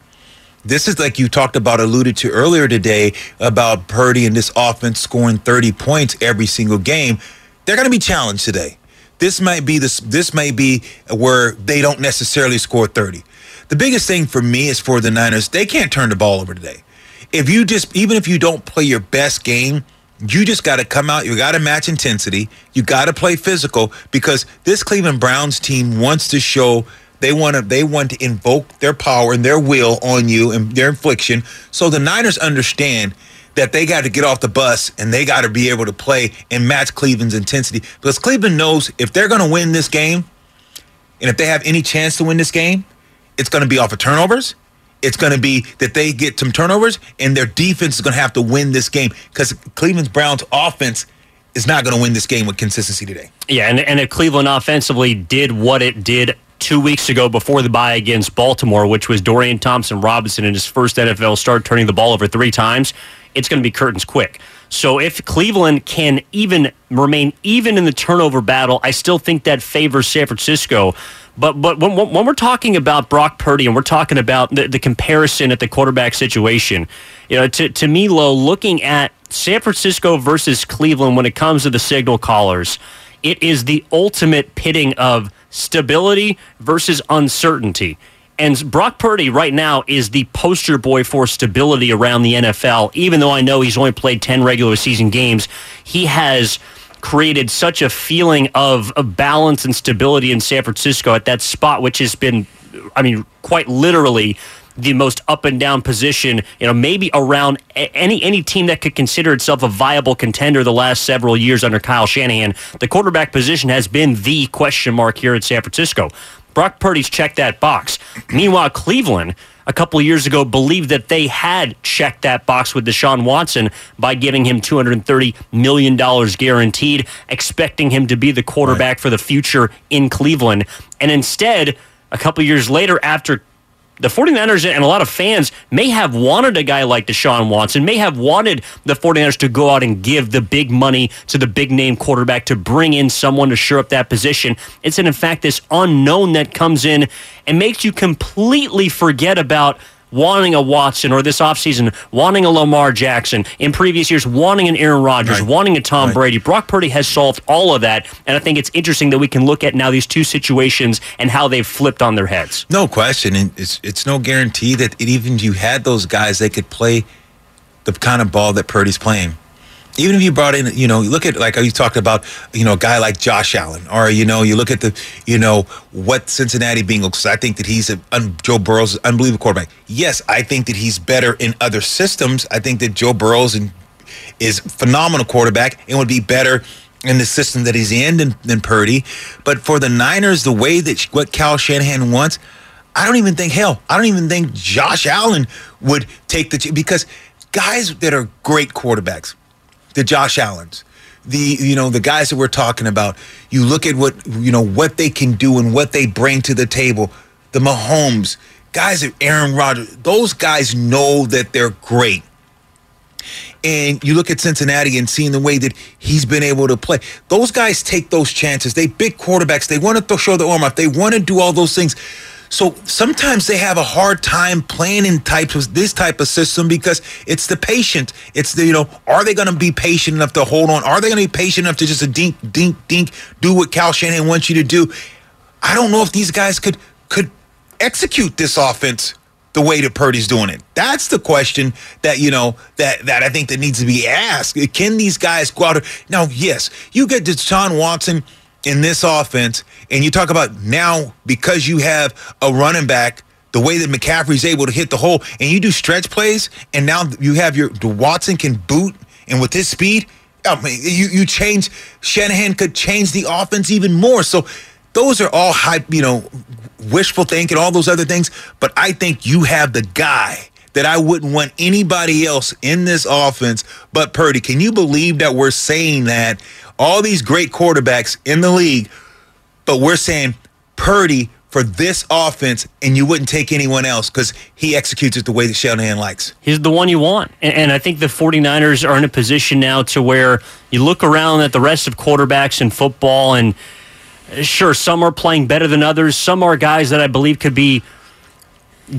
This is like you talked about, alluded to earlier today about Purdy and this offense scoring 30 points every single game. They're going to be challenged today. This might be this. This may be where they don't necessarily score 30. The biggest thing for me is for the Niners. They can't turn the ball over today. If you just, even if you don't play your best game, you just got to come out. You got to match intensity. You got to play physical because this Cleveland Browns team wants to show they want to they want to invoke their power and their will on you and their infliction. So the Niners understand that they got to get off the bus and they got to be able to play and match Cleveland's intensity because Cleveland knows if they're going to win this game and if they have any chance to win this game, it's going to be off of turnovers. It's going to be that they get some turnovers and their defense is going to have to win this game because Cleveland's Browns offense is not going to win this game with consistency today. Yeah, and, and if Cleveland offensively did what it did two weeks ago before the bye against Baltimore, which was Dorian Thompson Robinson in his first NFL start turning the ball over three times, it's going to be curtains quick. So if Cleveland can even remain even in the turnover battle, I still think that favors San Francisco. But but when, when we're talking about Brock Purdy and we're talking about the, the comparison at the quarterback situation, you know, to, to me, Lo, looking at San Francisco versus Cleveland when it comes to the signal callers, it is the ultimate pitting of stability versus uncertainty. And Brock Purdy right now is the poster boy for stability around the NFL. Even though I know he's only played 10 regular season games, he has created such a feeling of, of balance and stability in San Francisco at that spot, which has been, I mean, quite literally the most up and down position, you know, maybe around any any team that could consider itself a viable contender the last several years under Kyle Shanahan. The quarterback position has been the question mark here in San Francisco. Brock Purdy's checked that box. Meanwhile, Cleveland a couple years ago believed that they had checked that box with Deshaun Watson by giving him $230 million guaranteed, expecting him to be the quarterback right. for the future in Cleveland. And instead, a couple years later, after the 49ers and a lot of fans may have wanted a guy like Deshaun Watson, may have wanted the 49ers to go out and give the big money to the big name quarterback to bring in someone to shore up that position. It's in fact this unknown that comes in and makes you completely forget about wanting a Watson or this offseason wanting a Lamar Jackson, in previous years wanting an Aaron Rodgers, right. wanting a Tom right. Brady. Brock Purdy has solved all of that, and I think it's interesting that we can look at now these two situations and how they've flipped on their heads. No question, and it's it's no guarantee that even if you had those guys, they could play the kind of ball that Purdy's playing even if you brought in, you know, you look at like are you talked about, you know, a guy like Josh Allen, or you know, you look at the, you know, what Cincinnati being Bengals. I think that he's a un, Joe Burrow's unbelievable quarterback. Yes, I think that he's better in other systems. I think that Joe Burrow's in, is phenomenal quarterback and would be better in the system that he's in than, than Purdy. But for the Niners, the way that what Kyle Shanahan wants, I don't even think hell. I don't even think Josh Allen would take the because guys that are great quarterbacks the Josh Allens, the you know the guys that we're talking about. You look at what you know what they can do and what they bring to the table. The Mahomes guys, Aaron Rodgers, those guys know that they're great. And you look at Cincinnati and seeing the way that he's been able to play. Those guys take those chances. They big quarterbacks. They want to show the arm off. They want to do all those things. So sometimes they have a hard time playing in types of this type of system because it's the patient. It's the, you know, are they going to be patient enough to hold on? Are they going to be patient enough to just a dink, dink, dink, do what Kyle Shanahan wants you to do? I don't know if these guys could could execute this offense the way that Purdy's doing it. That's the question that you know that that I think that needs to be asked. Can these guys go out? Now, yes, you get Deshaun Watson in this offense, and you talk about now because you have a running back, the way that McCaffrey's able to hit the hole, and you do stretch plays, and now you have your Watson can boot, and with his speed, I mean, you you change. Shanahan could change the offense even more. So those are all hype, you know, wishful thinking, all those other things. But I think you have the guy that I wouldn't want anybody else in this offense but Purdy. Can you believe that we're saying that all these great quarterbacks in the league, but we're saying Purdy for this offense, and you wouldn't take anyone else because he executes it the way that Shanahan likes. He's the one you want. And, and, I think the 49ers are in a position now to where you look around at the rest of quarterbacks in football, and uh, sure, some are playing better than others. Some are guys that I believe could be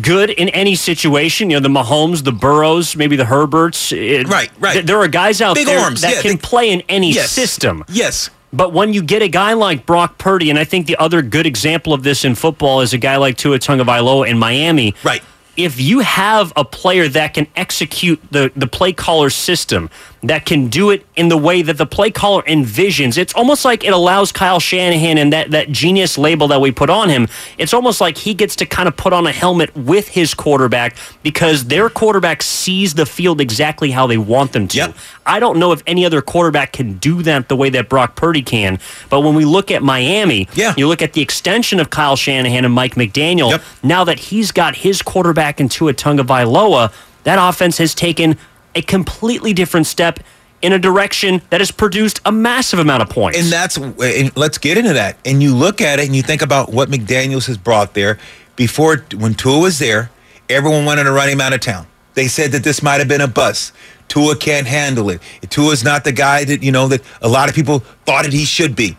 good in any situation. You know, the Mahomes, the Burrows, maybe the Herberts. It, right, right. Th- there are guys out Big there arms, that yeah, can they, play in any yes, system. Yes. But when you get a guy like Brock Purdy, and I think the other good example of this in football is a guy like Tua Tagovailoa in Miami. Right. If you have a player that can execute the, the play caller system, that can do it in the way that the play caller envisions. It's almost like it allows Kyle Shanahan and that, that genius label that we put on him. It's almost like he gets to kind of put on a helmet with his quarterback because their quarterback sees the field exactly how they want them to. Yep. I don't know if any other quarterback can do that the way that Brock Purdy can. But when we look at Miami, yeah. you look at the extension of Kyle Shanahan and Mike McDaniel. Yep. Now that he's got his quarterback into a Tagovailoa, that offense has taken a completely different step in a direction that has produced a massive amount of points. And that's and let's get into that. And you look at it and you think about what McDaniels has brought there. Before when Tua was there, everyone wanted to run him out of town. They said that this might have been a bust. Tua can't handle it. Tua's not the guy that you know that a lot of people thought that he should be.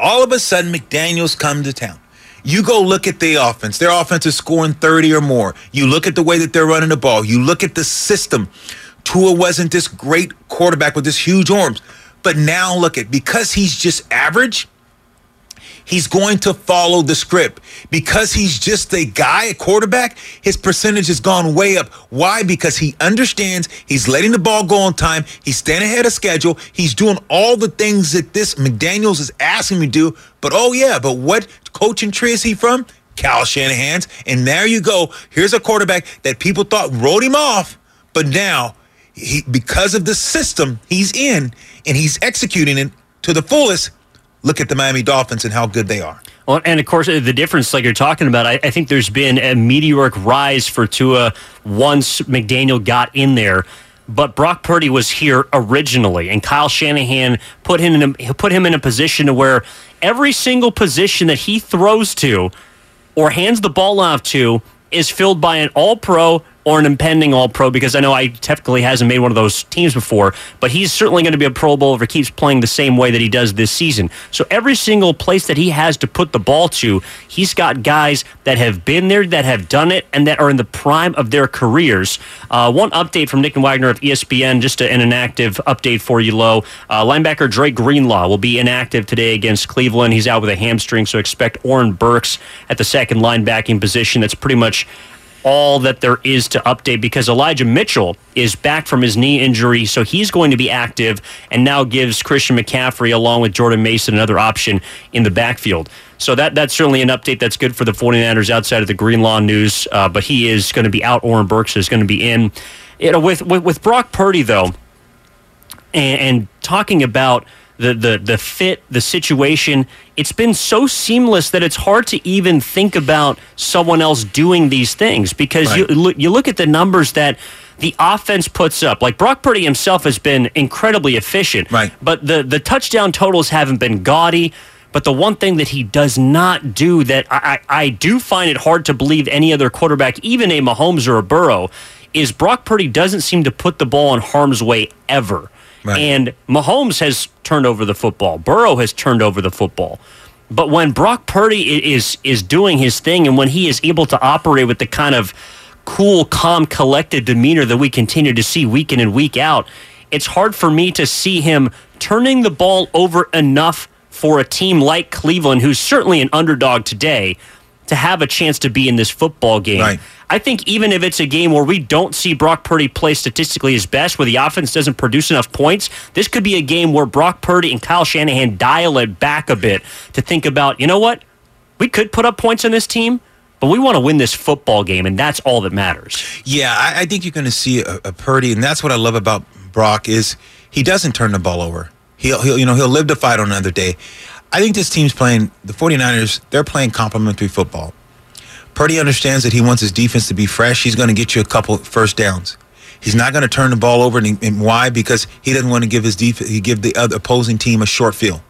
All of a sudden, McDaniels come to town. You go look at the offense. Their offense is scoring 30 or more. You look at the way that they're running the ball. You look at the system. Tua wasn't this great quarterback with this huge arms. But now look at because he's just average, he's going to follow the script. Because he's just a guy, a quarterback, his percentage has gone way up. Why? Because he understands he's letting the ball go on time, he's staying ahead of schedule, he's doing all the things that this McDaniels is asking him to do. But oh yeah, but what coaching tree is he from? Kyle Shanahan's. And there you go. Here's a quarterback that people thought wrote him off, but now he, because of the system he's in and he's executing it to the fullest, look at the Miami Dolphins and how good they are. Well, and of course, the difference, like you're talking about, I, I, think there's been a meteoric rise for Tua once McDaniel got in there. But Brock Purdy was here originally, and Kyle Shanahan put him in a, put him in a position to where every single position that he throws to or hands the ball off to is filled by an All Pro or an impending All Pro because I know I technically hasn't made one of those teams before, but he's certainly going to be a Pro Bowler if he keeps playing the same way that he does this season. So every single place that he has to put the ball to, he's got guys that have been there, that have done it, and that are in the prime of their careers. Uh, one update from Nick and Wagoner of ESPN, just an inactive update for you, Lo. Uh, linebacker Dre Greenlaw will be inactive today against Cleveland. He's out with a hamstring, so expect Oren Burks at the second linebacking position. That's pretty much all that there is to update because Elijah Mitchell is back from his knee injury, so he's going to be active and now gives Christian McCaffrey along with Jordan Mason another option in the backfield. So that that's certainly an update that's good for the 49ers outside of the Greenlaw news, uh, but he is going to be out. Oren Burks is going to be in. You know, with, with, with Brock Purdy, though, and, and talking about – the the the fit, the situation. It's been so seamless that it's hard to even think about someone else doing these things because right. you you look at the numbers that the offense puts up. Like Brock Purdy himself has been incredibly efficient, right? But the the touchdown totals haven't been gaudy. But the one thing that he does not do that I, I, I do find it hard to believe any other quarterback, even a Mahomes or a Burrow, is Brock Purdy doesn't seem to put the ball in harm's way ever. Right. And Mahomes has turned over the football. Burrow has turned over the football. But when Brock Purdy is is doing his thing and when he is able to operate with the kind of cool, calm, collected demeanor that we continue to see week in and week out, it's hard for me to see him turning the ball over enough for a team like Cleveland, who's certainly an underdog today, to have a chance to be in this football game. Right. I think even if it's a game where we don't see Brock Purdy play statistically his best, where the offense doesn't produce enough points, this could be a game where Brock Purdy and Kyle Shanahan dial it back a bit to think about, you know what? We could put up points on this team, but we want to win this football game, and that's all that matters. Yeah, I, I think you're going to see a, a Purdy, and that's what I love about Brock is he doesn't turn the ball over. He'll, he'll you know he'll live to fight on another day. I think this team's playing the 49ers, they're playing complementary football. Purdy understands that he wants his defense to be fresh. He's going to get you a couple first downs. He's not going to turn the ball over. And, and why? Because he doesn't want to give his defense, he give the other opposing team a short field.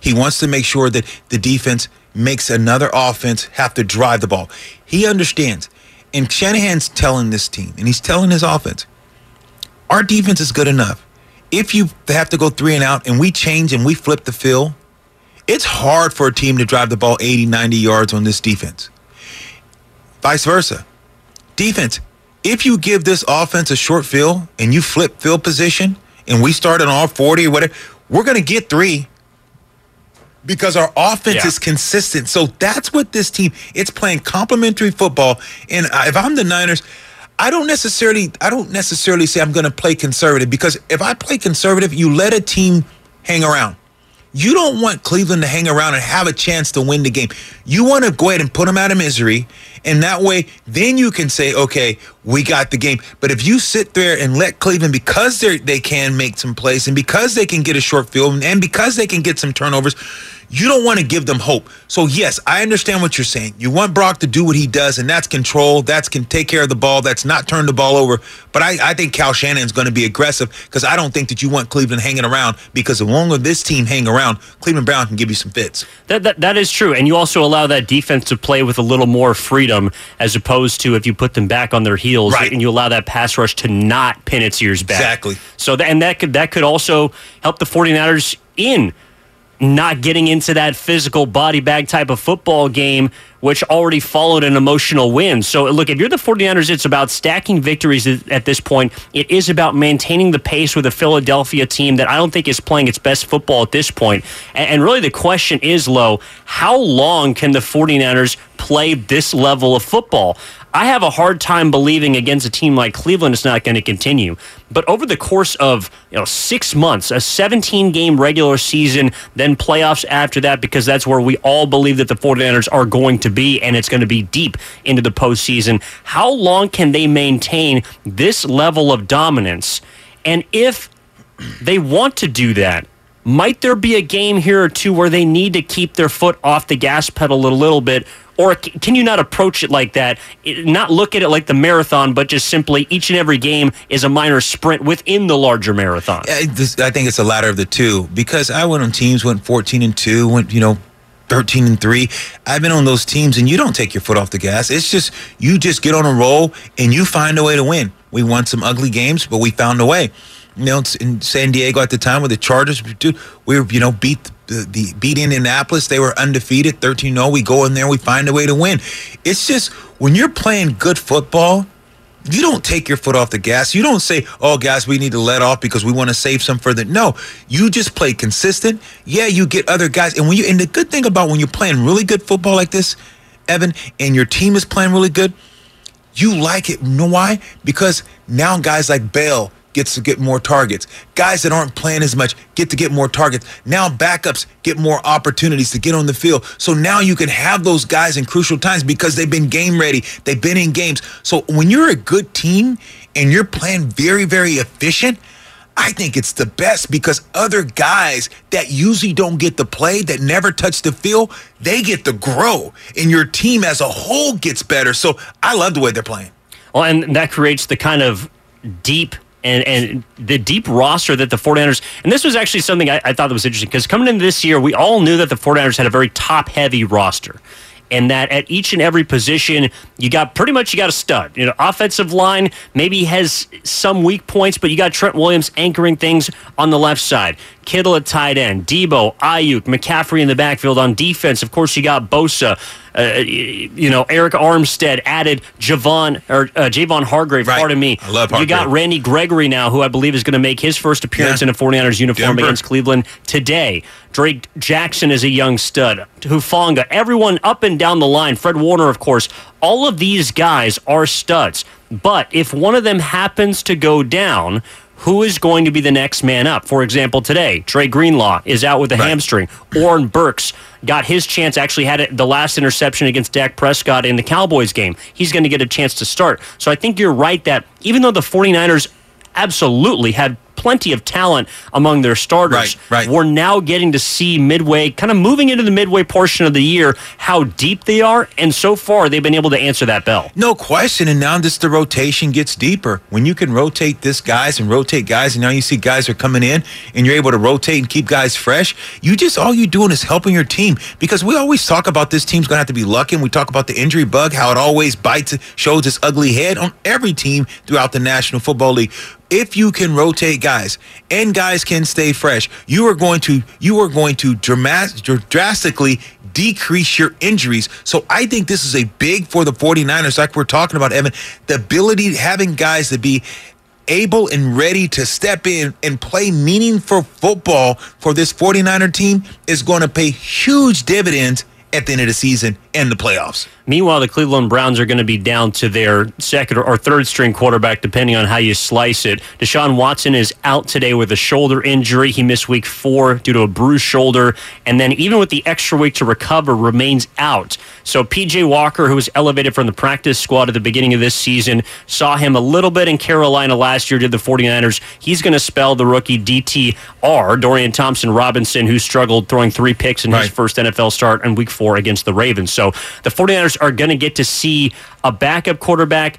He wants to make sure that the defense makes another offense have to drive the ball. He understands. And Shanahan's telling this team, and he's telling his offense, our defense is good enough. If you have to go three and out and we change and we flip the field, it's hard for a team to drive the ball 80, 90 yards on this defense. Vice versa. Defense, if you give this offense a short field and you flip field position and we start on all 40 or whatever, we're going to get three because our offense Yeah. is consistent. So that's what this team, it's playing complementary football. And if I'm the Niners, I don't necessarily I don't necessarily say I'm going to play conservative because if I play conservative, you let a team hang around. You don't want Cleveland to hang around and have a chance to win the game. You want to go ahead and put them out of misery, and that way, then you can say, "Okay, we got the game." But if you sit there and let Cleveland, because they they can make some plays, and because they can get a short field, and because they can get some turnovers, you don't want to give them hope. So yes, I understand what you're saying. You want Brock to do what he does, and that's control. That's can take care of the ball. That's not turn the ball over. But I, I think Kyle Shanahan's going to be aggressive because I don't think that you want Cleveland hanging around because the longer this team hang around, Cleveland Brown can give you some fits. That, that that is true, and you also allow that defense to play with a little more freedom, as opposed to if you put them back on their heels, Right. and you allow that pass rush to not pin its ears back. Exactly. So that and that could that could also help the 49ers in not getting into that physical body bag type of football game, which already followed an emotional win. So, look, if you're the 49ers, it's about stacking victories at this point. It is about maintaining the pace with a Philadelphia team that I don't think is playing its best football at this point. And, and really, the question is, Lo, how long can the 49ers play this level of football? I have a hard time believing against a team like Cleveland it's not going to continue. But over the course of you know six months, a 17 game regular season, then playoffs after that, because that's where we all believe that the 49ers are going to be, and it's going to be deep into the postseason. How long can they maintain this level of dominance? And if they want to do that, might there be a game here or two where they need to keep their foot off the gas pedal a little bit? Or can you not approach it like that? Not look at it like the marathon, but just simply each and every game is a minor sprint within the larger marathon. I, I think it's a latter of the two because I went on teams went 14 and two, went you know 13 and three. I've been on those teams and you don't take your foot off the gas. It's just you just get on a roll and you find a way to win. We won some ugly games, but we found a way. You know, in San Diego at the time with the Chargers, dude, we were you know beat the, the beat Indianapolis. They were undefeated, 13-0. We go in there, we find a way to win. It's just when you're playing good football you don't take your foot off the gas. You don't say, "Oh, guys, we need to let off because we want to save some for the." No, you just play consistent. Yeah, you get other guys, and when you and the good thing about when you're playing really good football like this, Evan, and your team is playing really good, you like it. You know why? Because now guys like Bell gets to get more targets. Guys that aren't playing as much get to get more targets. Now backups get more opportunities to get on the field. So now you can have those guys in crucial times because they've been game ready. They've been in games. So when you're a good team and you're playing very, very efficient, I think it's the best because other guys that usually don't get the play, that never touch the field, they get to grow, and your team as a whole gets better. So I love the way they're playing. Well, and that creates the kind of deep and, and the deep roster that the 49ers, and this was actually something I, I thought that was interesting because coming into this year, we all knew that the 49ers had a very top heavy roster. And that at each and every position, you got pretty much you got a stud. You know, offensive line maybe has some weak points, but you got Trent Williams anchoring things on the left side. Kittle at tight end, Deebo, Aiyuk, McCaffrey in the backfield on defense. Of course, you got Bosa. Uh, you know, Arik Armstead added Javon or uh, Javon Hargrave. Right. Pardon me. I love Hargrave. You got Randy Gregory now, who I believe is going to make his first appearance Yeah. in a 49ers uniform Denver. against Cleveland today. Drake Jackson is a young stud. Hufanga, everyone up and down the line. Fred Warner, of course. All of these guys are studs. But if one of them happens to go down, who is going to be the next man up? For example, today, Dre Greenlaw is out with a Right. hamstring. Oren Burks got his chance, actually had it, the last interception against Dak Prescott in the Cowboys game. He's going to get a chance to start. So I think you're right that even though the 49ers absolutely had plenty of talent among their starters. Right, right. We're now getting to see midway, kind of moving into the midway portion of the year, how deep they are. And so far, they've been able to answer that bell. No question. And now just the rotation gets deeper. When you can rotate this guys and rotate guys, and now you see guys are coming in and you're able to rotate and keep guys fresh, you just all you're doing is helping your team. Because we always talk about this team's gonna have to be lucky, and we talk about the injury bug, how it always bites shows its ugly head on every team throughout the National Football League if you can rotate guys and guys can stay fresh, you are going to you are going to dramatic, drastically decrease your injuries. So I think this is a big for the 49ers, like we're talking about, Evan, the ability having guys to be able and ready to step in and play meaningful football for this 49er team is going to pay huge dividends at the end of the season and the playoffs. Meanwhile, the Cleveland Browns are going to be down to their second or third string quarterback, depending on how you slice it. Deshaun Watson is out today with a shoulder injury. He missed week four due to a bruised shoulder. And then, even with the extra week to recover, remains out. So, PJ Walker, who was elevated from the practice squad at the beginning of this season, saw him a little bit in Carolina last year, did the 49ers. He's going to spell the rookie DTR, Dorian Thompson Robinson, who struggled throwing three picks in Right. his first NFL start in week four against the Ravens. So, the 49ers are going to get to see a backup quarterback,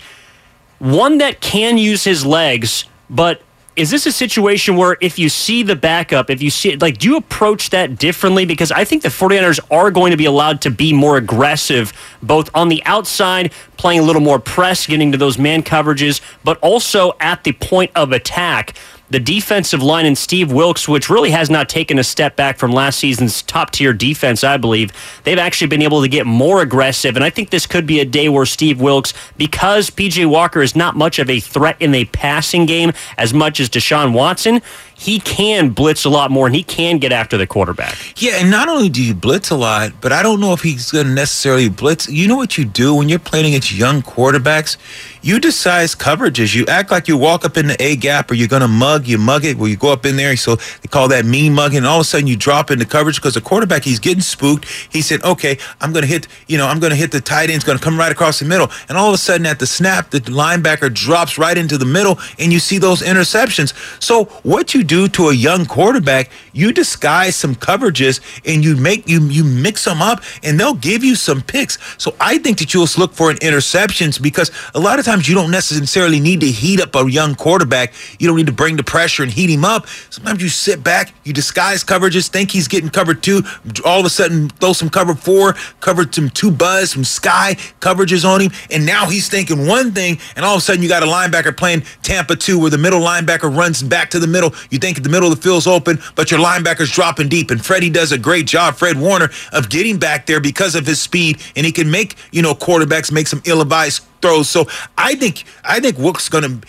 one that can use his legs, but is this a situation where if you see the backup, if you see it, like, do you approach that differently? Because I think the 49ers are going to be allowed to be more aggressive, both on the outside, playing a little more press, getting to those man coverages, but also at the point of attack. The defensive line and Steve Wilks, which really has not taken a step back from last season's top tier defense, I believe, they've actually been able to get more aggressive. And I think this could be a day where Steve Wilks, because PJ Walker is not much of a threat in the passing game as much as Deshaun Watson, he can blitz a lot more and he can get after the quarterback. Yeah, and not only do you blitz a lot, but I don't know if he's going to necessarily blitz. You know what you do when you're playing against young quarterbacks? You decide coverages. You act like you walk up in the A gap or you're going to mug, you mug it, where you go up in there. So they call that mean mugging. And all of a sudden you drop into coverage because the quarterback, he's getting spooked. He said, okay, I'm going to hit, you know, I'm going to hit the tight end. It's going to come right across the middle. And all of a sudden at the snap, the linebacker drops right into the middle and you see those interceptions. So what you do to a young quarterback, you disguise some coverages and you make you you mix them up and they'll give you some picks. So I think that you'll look for an interceptions because a lot of times you don't necessarily need to heat up a young quarterback. You don't need to bring the pressure and heat him up. Sometimes you sit back, you disguise coverages, think he's getting covered two, all of a sudden throw some cover four, covered some two buzz, some sky coverages on him, and now he's thinking one thing, and all of a sudden you got a linebacker playing Tampa two where the middle linebacker runs back to the middle. You think the middle of the field's open, but your linebacker's dropping deep. And Freddie does a great job, Fred Warner, of getting back there because of his speed, and he can make, you know, quarterbacks make some ill-advised throws. So I think I think Wilks going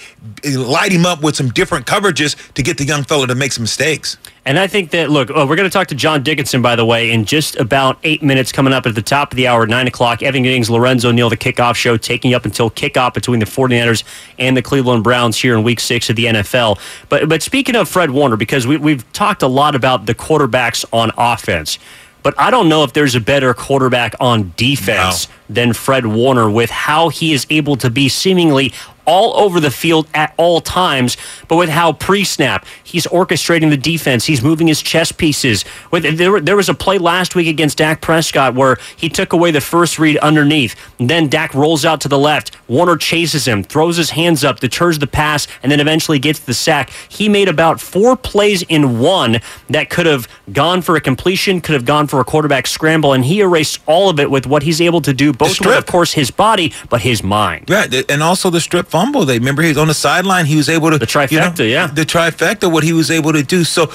to light him up with some different coverages to get the young fella to make some mistakes. And I think that, look, oh, we're going to talk to John Dickinson, by the way, in just about eight minutes coming up at the top of the hour, 9 o'clock. Evan Giddings, Lorenzo Neal, the kickoff show, taking up until kickoff between the 49ers and the Cleveland Browns here in week six of the NFL. But, but speaking of Fred Warner, because we, we've talked a lot about the quarterbacks on offense, but I don't know if there's a better quarterback on defense than Fred Warner with how he is able to be seemingly all over the field at all times, but with how pre-snap he's orchestrating the defense, he's moving his chess pieces. With there, there was a play last week against Dak Prescott where he took away the first read underneath, then Dak rolls out to the left. Warner chases him, throws his hands up, deters the pass, and then eventually gets the sack. He made about four plays in one that could have gone for a completion, could have gone for a quarterback scramble, and he erased all of it with what he's able to do, both with, of course, his body, but his mind. Yeah, and also the strip fumble. They remember he was on the sideline. He was able to The trifecta, yeah. the trifecta. What he was able to do. So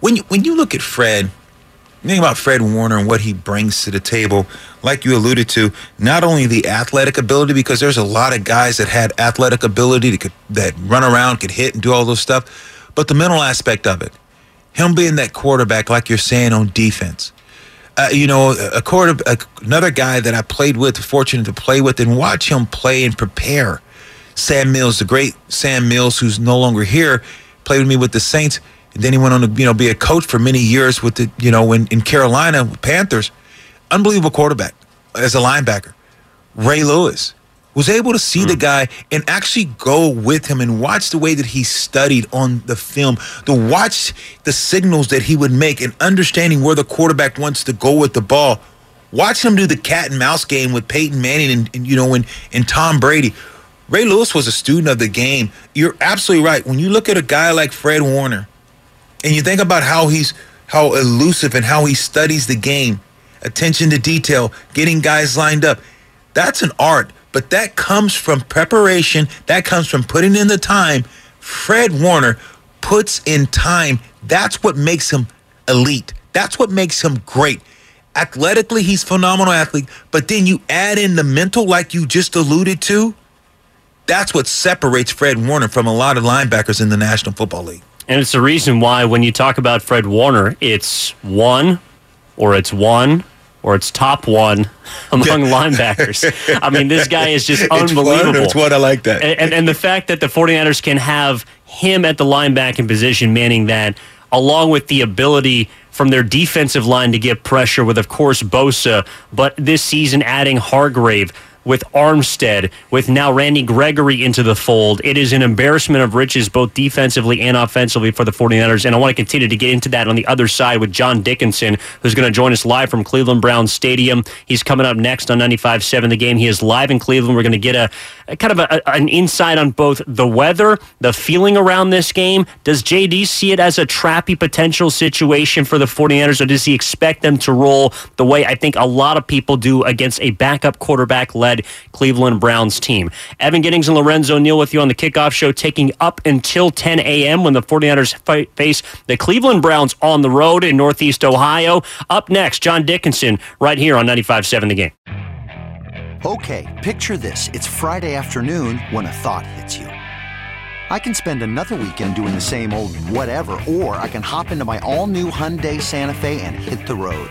when you, when you look at Fred, think about Fred Warner and what he brings to the table. Like you alluded to, not only the athletic ability, because there's a lot of guys that had athletic ability that could that run around, could hit, and do all those stuff, but the mental aspect of it. Him being that quarterback, like you're saying on defense. Uh, you know, a quarter, a, another guy that I played with, fortunate to play with, and watch him play and prepare. Sam Mills, the great Sam Mills, who's no longer here, played with me with the Saints, and then he went on to you know be a coach for many years with the you know in, in Carolina with Panthers. Unbelievable quarterback as a linebacker. Ray Lewis, was able to see the hmm. guy and actually go with him and watch the way that he studied on the film, to watch the signals that he would make and understanding where the quarterback wants to go with the ball. Watch him do the cat and mouse game with Peyton Manning and, and you know and, and Tom Brady. Ray Lewis was a student of the game. You're absolutely right. When you look at a guy like Fred Warner and you think about how he's how elusive and how he studies the game, attention to detail, getting guys lined up, that's an art but that comes from preparation. That comes from putting in the time. Fred Warner puts in time. That's what makes him elite. That's what makes him great. Athletically, he's phenomenal athlete, but then you add in the mental, like you just alluded to. That's what separates Fred Warner from a lot of linebackers in the National Football League. And it's the reason why when you talk about Fred Warner, it's one or it's one or it's top one (laughs) among linebackers. I mean, this guy is just (laughs) unbelievable. It's what I like that. And, and, and the fact that the 49ers can have him at the linebacking position, meaning that along with the ability from their defensive line to get pressure with, of course, Bosa, but this season adding Hargrave with Armstead, with now Randy Gregory into the fold. It is an embarrassment of riches, both defensively and offensively for the 49ers. And I want to continue to get into that on the other side with John Dickinson, who's going to join us live from Cleveland Browns Stadium. He's coming up next on 95.7 The Game. He is live in Cleveland. We're going to get a, a kind of a, an insight on both the weather, the feeling around this game. Does JD see it as a trappy potential situation for the 49ers, or does he expect them to roll the way I think a lot of people do against a backup quarterback led Cleveland Browns team. Evan Giddings and Lorenzo Neal with you on the kickoff show, taking up until 10 a.m. when the 49ers fight, face the Cleveland Browns on the road in Northeast Ohio. Up next, John Dickinson right here on 95.7 The Game. Okay, picture this. It's Friday afternoon when a thought hits you. I can spend another weekend doing the same old whatever, or I can hop into my all new Hyundai Santa Fe and hit the road.